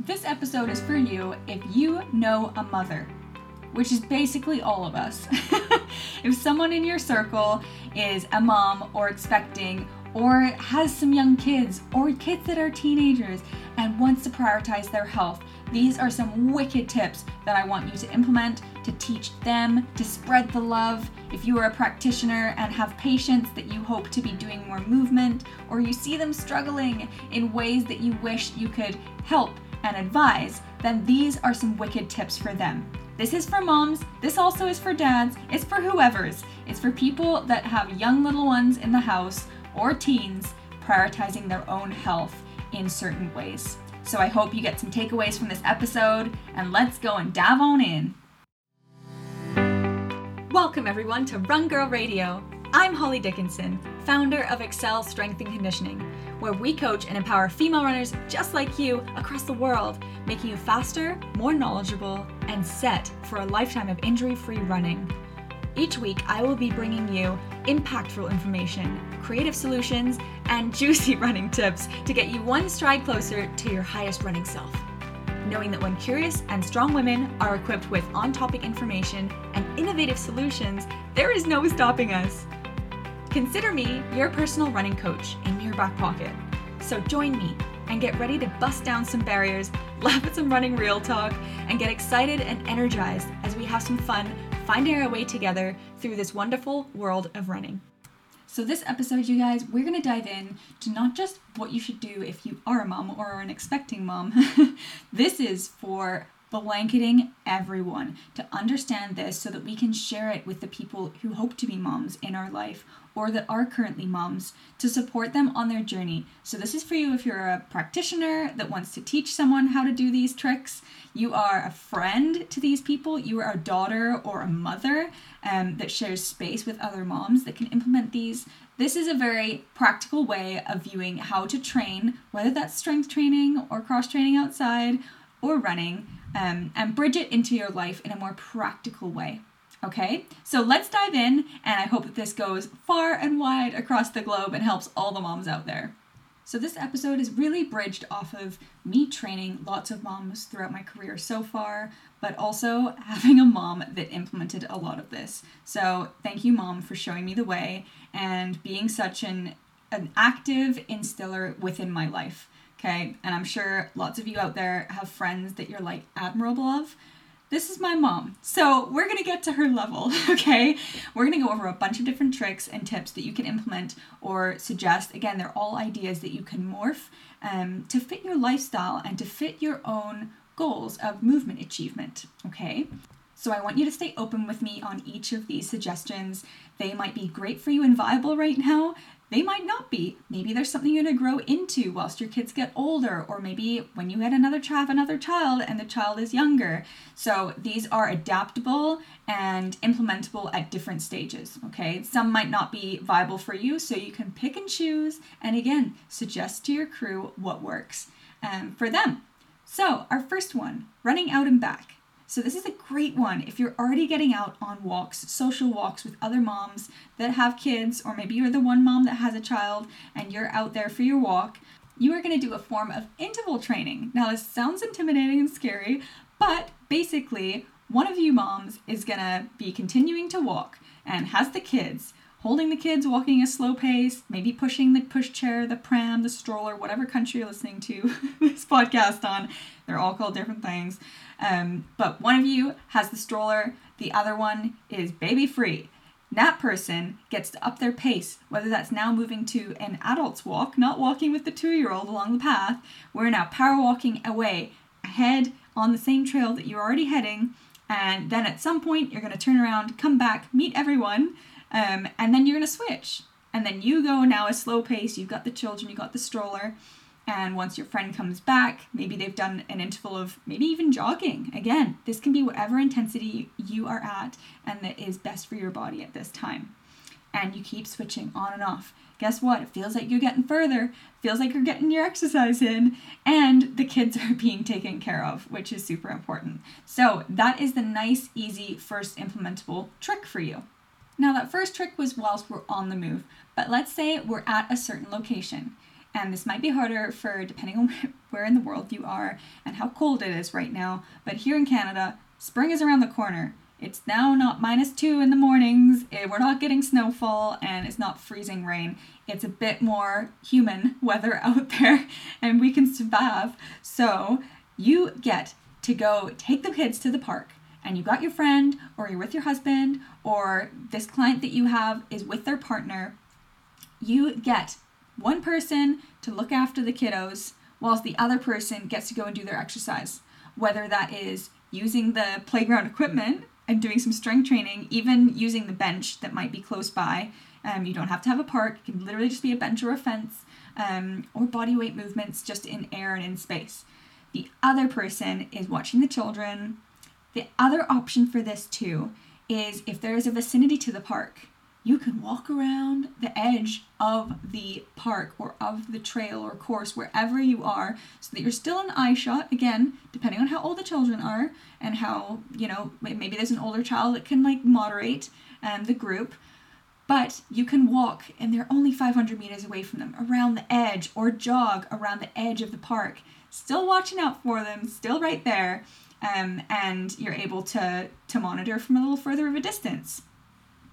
This episode is for you if you know a mother, which is basically all of us. if someone in your circle is a mom or expecting or has some young kids or kids that are teenagers and wants to prioritize their health, these are some wicked tips that I want you to implement to teach them to spread the love. If you are a practitioner and have patients that you hope to be doing more movement, or you see them struggling in ways that you wish you could help and advise, then these are some wicked tips for them. This is for moms, this also is for dads, it's for whoever's. It's for people that have young little ones in the house or teens prioritizing their own health in certain ways. So I hope you get some takeaways from this episode, and let's go and dive on in. Welcome, everyone, to Run Girl Radio. I'm Holly Dickinson, founder of ACCEL Strength and Conditioning, where we coach and empower female runners just like you across the world, making you faster, more knowledgeable, and set for a lifetime of injury free running. Each week, I will be bringing you impactful information, creative solutions, and juicy running tips to get you one stride closer to your highest running self. Knowing that when curious and strong women are equipped with on topic information and innovative solutions, there is no stopping us. Consider me your personal running coach in your back pocket. So join me and get ready to bust down some barriers, laugh at some running real talk, and get excited and energized as we have some fun finding our way together through this wonderful world of running. So, this episode, you guys, we're going to dive in to not just what you should do if you are a mom or an expecting mom. this is for blanketing everyone to understand this so that we can share it with the people who hope to be moms in our life or that are currently moms to support them on their journey. So, this is for you if you're a practitioner that wants to teach someone how to do these tricks, you are a friend to these people, you are a daughter or a mother um, that shares space with other moms that can implement these. This is a very practical way of viewing how to train, whether that's strength training or cross training outside or running, um, and bridge it into your life in a more practical way. Okay, so let's dive in, and I hope that this goes far and wide across the globe and helps all the moms out there. So, this episode is really bridged off of me training lots of moms throughout my career so far, but also having a mom that implemented a lot of this. So, thank you, mom, for showing me the way and being such an, an active instiller within my life. Okay, and I'm sure lots of you out there have friends that you're like admirable of this is my mom. So we're gonna get to her level, okay? We're gonna go over a bunch of different tricks and tips that you can implement or suggest. Again, they're all ideas that you can morph um, to fit your lifestyle and to fit your own goals of movement achievement, okay? So I want you to stay open with me on each of these suggestions. They might be great for you and viable right now, they might not be. Maybe there's something you're going to grow into whilst your kids get older, or maybe when you had another child, another child, and the child is younger. So these are adaptable and implementable at different stages. Okay, some might not be viable for you, so you can pick and choose, and again, suggest to your crew what works um, for them. So our first one, running out and back. So, this is a great one if you're already getting out on walks, social walks with other moms that have kids, or maybe you're the one mom that has a child and you're out there for your walk. You are going to do a form of interval training. Now, this sounds intimidating and scary, but basically, one of you moms is going to be continuing to walk and has the kids holding the kids, walking a slow pace, maybe pushing the pushchair, the pram, the stroller, whatever country you're listening to this podcast on. They're all called different things. Um, but one of you has the stroller, the other one is baby free. That person gets to up their pace, whether that's now moving to an adult's walk, not walking with the two year old along the path. We're now power walking away, ahead on the same trail that you're already heading. And then at some point, you're going to turn around, come back, meet everyone, um, and then you're going to switch. And then you go now a slow pace. You've got the children, you've got the stroller, And once your friend comes back, maybe they've done an interval of maybe even jogging. Again, this can be whatever intensity you are at and that is best for your body at this time. And you keep switching on and off. Guess what? It feels like you're getting further, feels like you're getting your exercise in, and the kids are being taken care of, which is super important. So, that is the nice, easy, first implementable trick for you. Now, that first trick was whilst we're on the move, but let's say we're at a certain location and this might be harder for depending on where in the world you are and how cold it is right now. But here in Canada, spring is around the corner. It's now not minus two in the mornings. Eh, we're not getting snowfall and it's not freezing rain. It's a bit more human weather out there and we can survive. So you get to go take the kids to the park and you got your friend or you're with your husband or this client that you have is with their partner. You get one person to look after the kiddos whilst the other person gets to go and do their exercise. Whether that is using the playground equipment and doing some strength training, even using the bench that might be close by. Um, you don't have to have a park, it can literally just be a bench or a fence, um, or body weight movements just in air and in space. The other person is watching the children. The other option for this too is if there is a vicinity to the park, you can walk around the edge of the park or of the trail or course wherever you are so that you're still in eye shot again depending on how old the children are and how you know maybe there's an older child that can like moderate um, the group but you can walk and they're only 500 meters away from them around the edge or jog around the edge of the park still watching out for them still right there um, and you're able to to monitor from a little further of a distance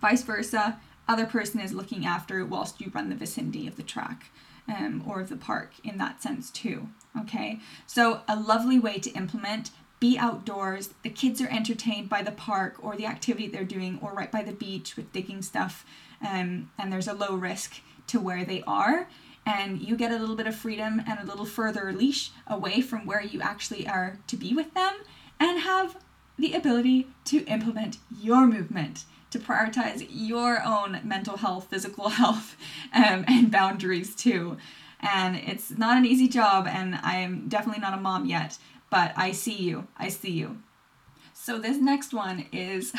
vice versa, other person is looking after whilst you run the vicinity of the track um, or of the park in that sense too. Okay, so a lovely way to implement be outdoors. The kids are entertained by the park or the activity they're doing, or right by the beach with digging stuff, um, and there's a low risk to where they are. And you get a little bit of freedom and a little further leash away from where you actually are to be with them, and have the ability to implement your movement to prioritize your own mental health, physical health, um, and boundaries too. And it's not an easy job, and I am definitely not a mom yet, but I see you. I see you. So, this next one is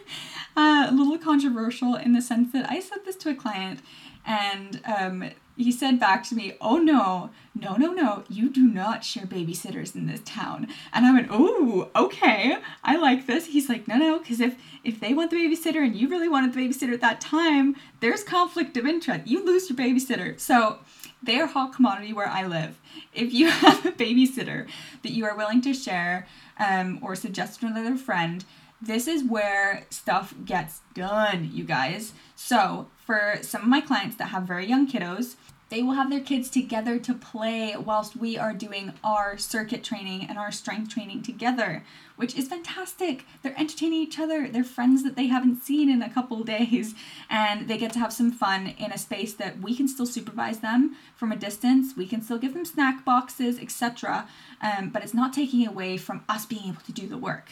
a little controversial in the sense that I said this to a client, and um, he said back to me, Oh no, no, no, no, you do not share babysitters in this town. And I went, Oh, okay, I like this. He's like, No, no, because if if they want the babysitter and you really wanted the babysitter at that time, there's conflict of interest. You lose your babysitter. So they are hot commodity where I live. If you have a babysitter that you are willing to share um, or suggest to another friend, this is where stuff gets done, you guys. So, for some of my clients that have very young kiddos, they will have their kids together to play whilst we are doing our circuit training and our strength training together, which is fantastic. They're entertaining each other, they're friends that they haven't seen in a couple days, and they get to have some fun in a space that we can still supervise them from a distance. We can still give them snack boxes, etc. Um, but it's not taking away from us being able to do the work.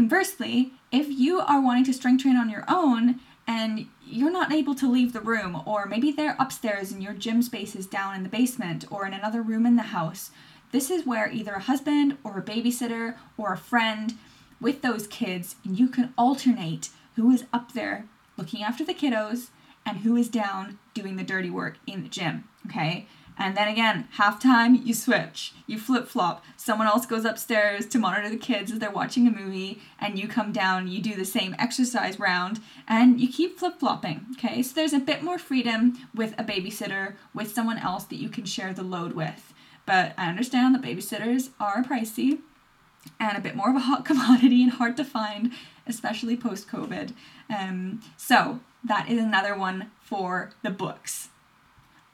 Conversely, if you are wanting to strength train on your own and you're not able to leave the room, or maybe they're upstairs and your gym space is down in the basement or in another room in the house, this is where either a husband or a babysitter or a friend with those kids, you can alternate who is up there looking after the kiddos and who is down doing the dirty work in the gym. Okay. And then again, halftime, you switch, you flip flop. Someone else goes upstairs to monitor the kids as they're watching a movie, and you come down, you do the same exercise round, and you keep flip flopping. Okay, so there's a bit more freedom with a babysitter, with someone else that you can share the load with. But I understand that babysitters are pricey and a bit more of a hot commodity and hard to find, especially post COVID. Um, so that is another one for the books.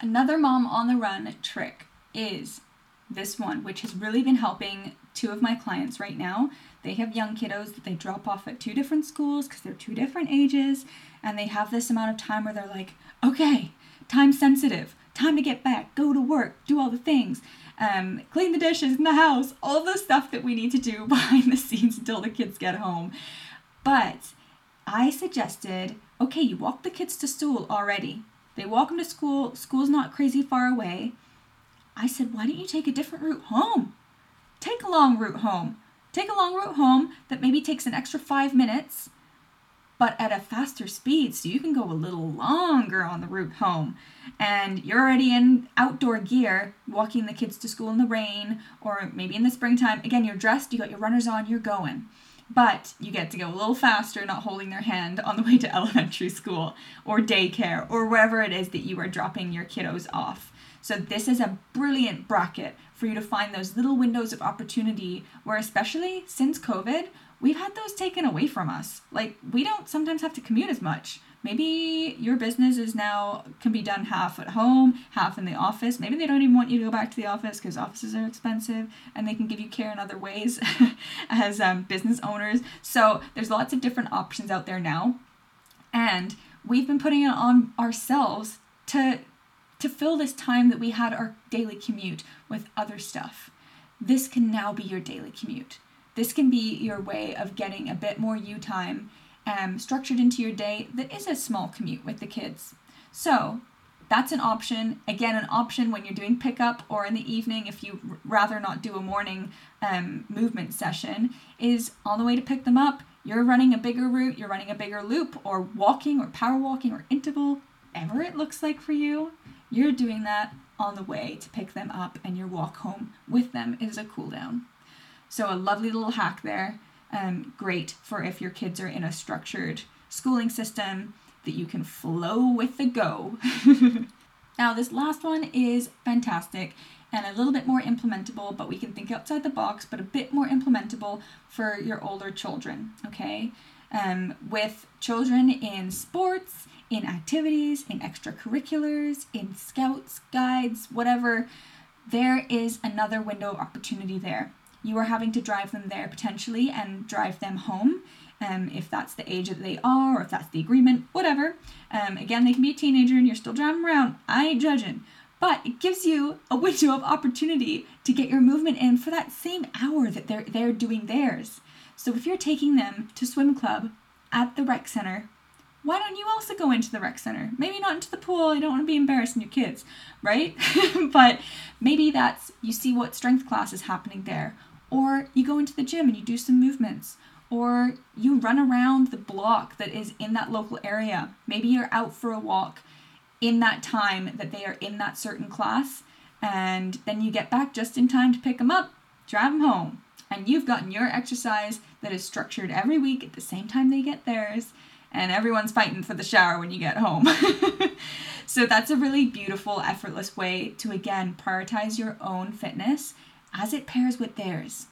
Another mom on the run trick is this one, which has really been helping two of my clients right now. They have young kiddos that they drop off at two different schools because they're two different ages, and they have this amount of time where they're like, okay, time sensitive, time to get back, go to work, do all the things, um, clean the dishes in the house, all the stuff that we need to do behind the scenes until the kids get home. But I suggested, okay, you walk the kids to school already. They walk them to school. School's not crazy far away. I said, why don't you take a different route home? Take a long route home. Take a long route home that maybe takes an extra five minutes, but at a faster speed so you can go a little longer on the route home. And you're already in outdoor gear, walking the kids to school in the rain or maybe in the springtime. Again, you're dressed, you got your runners on, you're going but you get to go a little faster, not holding their hand on the way to elementary school or daycare or wherever it is that you are dropping your kiddos off. So, this is a brilliant bracket for you to find those little windows of opportunity where, especially since COVID, we've had those taken away from us. Like, we don't sometimes have to commute as much. Maybe your business is now can be done half at home, half in the office. Maybe they don't even want you to go back to the office because offices are expensive and they can give you care in other ways as um, business owners. So there's lots of different options out there now. And we've been putting it on ourselves to to fill this time that we had our daily commute with other stuff. This can now be your daily commute. This can be your way of getting a bit more you time um, structured into your day that is a small commute with the kids. So that's an option. Again, an option when you're doing pickup or in the evening if you rather not do a morning um, movement session is on the way to pick them up. You're running a bigger route, you're running a bigger loop, or walking, or power walking, or interval, whatever it looks like for you. You're doing that on the way to pick them up, and your walk home with them is a cool down. So, a lovely little hack there um, great for if your kids are in a structured schooling system that you can flow with the go. now, this last one is fantastic and a little bit more implementable, but we can think outside the box, but a bit more implementable for your older children, okay? Um, with children in sports, in activities, in extracurriculars, in scouts, guides, whatever, there is another window of opportunity there you are having to drive them there potentially and drive them home. Um, if that's the age that they are, or if that's the agreement, whatever. Um, again, they can be a teenager and you're still driving around. I ain't judging. But it gives you a window of opportunity to get your movement in for that same hour that they're, they're doing theirs. So if you're taking them to swim club at the rec center, why don't you also go into the rec center? Maybe not into the pool, you don't want to be embarrassing your kids, right? but maybe that's you see what strength class is happening there, or you go into the gym and you do some movements. Or you run around the block that is in that local area. Maybe you're out for a walk in that time that they are in that certain class. And then you get back just in time to pick them up, drive them home. And you've gotten your exercise that is structured every week at the same time they get theirs. And everyone's fighting for the shower when you get home. so that's a really beautiful, effortless way to again prioritize your own fitness as it pairs with theirs.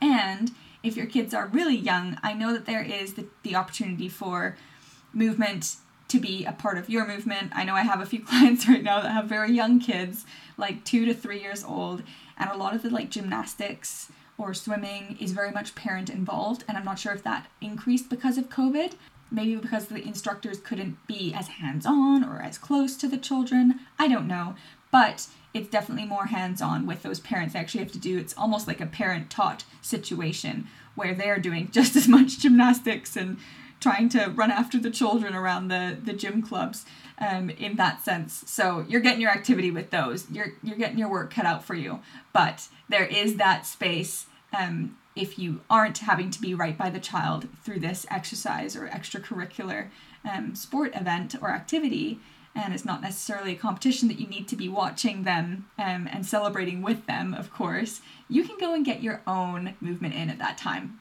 And if your kids are really young, I know that there is the, the opportunity for movement to be a part of your movement. I know I have a few clients right now that have very young kids, like two to three years old, and a lot of the like gymnastics or swimming is very much parent involved. And I'm not sure if that increased because of COVID. Maybe because the instructors couldn't be as hands on or as close to the children. I don't know. But it's definitely more hands on with those parents. They actually have to do it's almost like a parent taught situation where they're doing just as much gymnastics and trying to run after the children around the, the gym clubs um, in that sense. So you're getting your activity with those. You're you're getting your work cut out for you. But there is that space um, if you aren't having to be right by the child through this exercise or extracurricular um, sport event or activity and it's not necessarily a competition that you need to be watching them um, and celebrating with them, of course, you can go and get your own movement in at that time.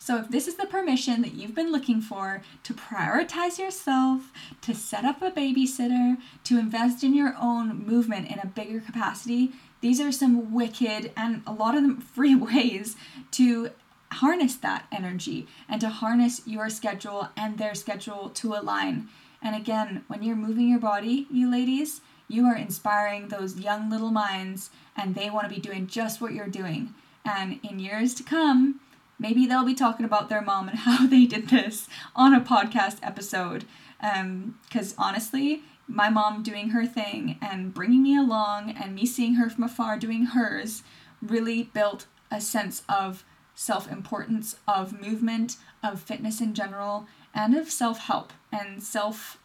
So, if this is the permission that you've been looking for to prioritize yourself, to set up a babysitter, to invest in your own movement in a bigger capacity, these are some wicked and a lot of them free ways to harness that energy and to harness your schedule and their schedule to align. And again, when you're moving your body, you ladies, you are inspiring those young little minds, and they want to be doing just what you're doing. And in years to come, maybe they'll be talking about their mom and how they did this on a podcast episode. Because um, honestly, my mom doing her thing and bringing me along, and me seeing her from afar doing hers, really built a sense of self importance, of movement, of fitness in general, and of self help and self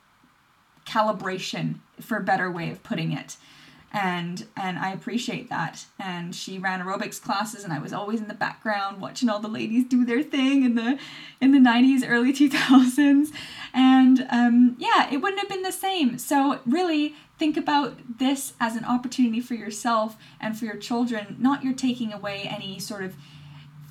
calibration, for a better way of putting it. and and I appreciate that. And she ran aerobics classes, and I was always in the background watching all the ladies do their thing in the in the '90s, early 2000s, and um, yeah, it wouldn't have been the same. So really think about this as an opportunity for yourself and for your children. Not you're taking away any sort of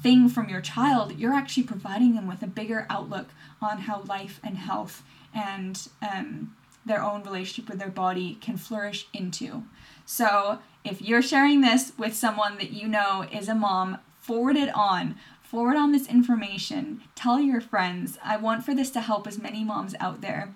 thing from your child. You're actually providing them with a bigger outlook on how life and health and um, their own relationship with their body can flourish into. So if you're sharing this with someone that you know is a mom, forward it on. Forward on this information. Tell your friends. I want for this to help as many moms out there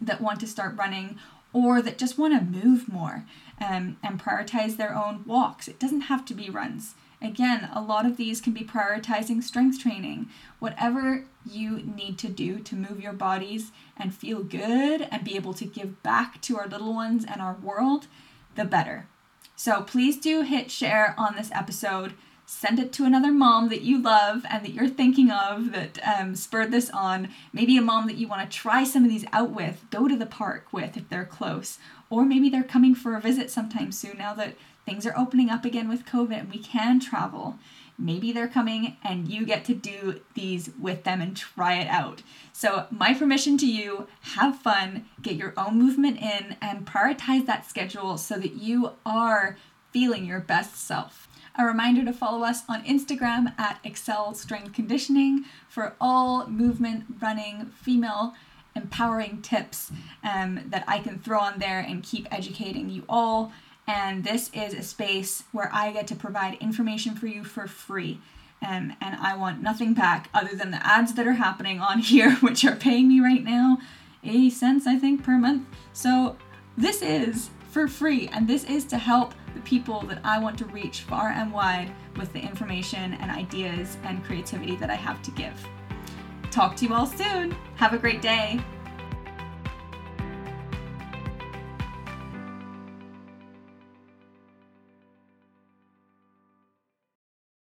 that want to start running or that just want to move more um, and prioritize their own walks. It doesn't have to be runs. Again, a lot of these can be prioritizing strength training. Whatever you need to do to move your bodies and feel good and be able to give back to our little ones and our world, the better. So please do hit share on this episode. Send it to another mom that you love and that you're thinking of that um, spurred this on. Maybe a mom that you want to try some of these out with, go to the park with if they're close. Or maybe they're coming for a visit sometime soon now that things are opening up again with COVID and we can travel. Maybe they're coming and you get to do these with them and try it out. So, my permission to you have fun, get your own movement in, and prioritize that schedule so that you are feeling your best self. A reminder to follow us on Instagram at ACCEL Strength Conditioning for all movement, running, female empowering tips um, that I can throw on there and keep educating you all and this is a space where I get to provide information for you for free. Um, and I want nothing back other than the ads that are happening on here, which are paying me right now 80 cents, I think, per month. So this is for free, and this is to help the people that I want to reach far and wide with the information and ideas and creativity that I have to give. Talk to you all soon. Have a great day.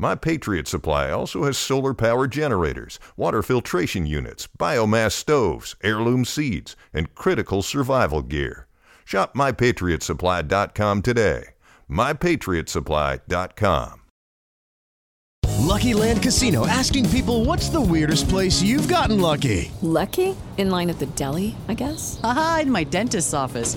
My Patriot Supply also has solar power generators, water filtration units, biomass stoves, heirloom seeds, and critical survival gear. Shop MyPatriotSupply.com today. MyPatriotSupply.com. Lucky Land Casino asking people what's the weirdest place you've gotten lucky? Lucky? In line at the deli, I guess? Aha, in my dentist's office.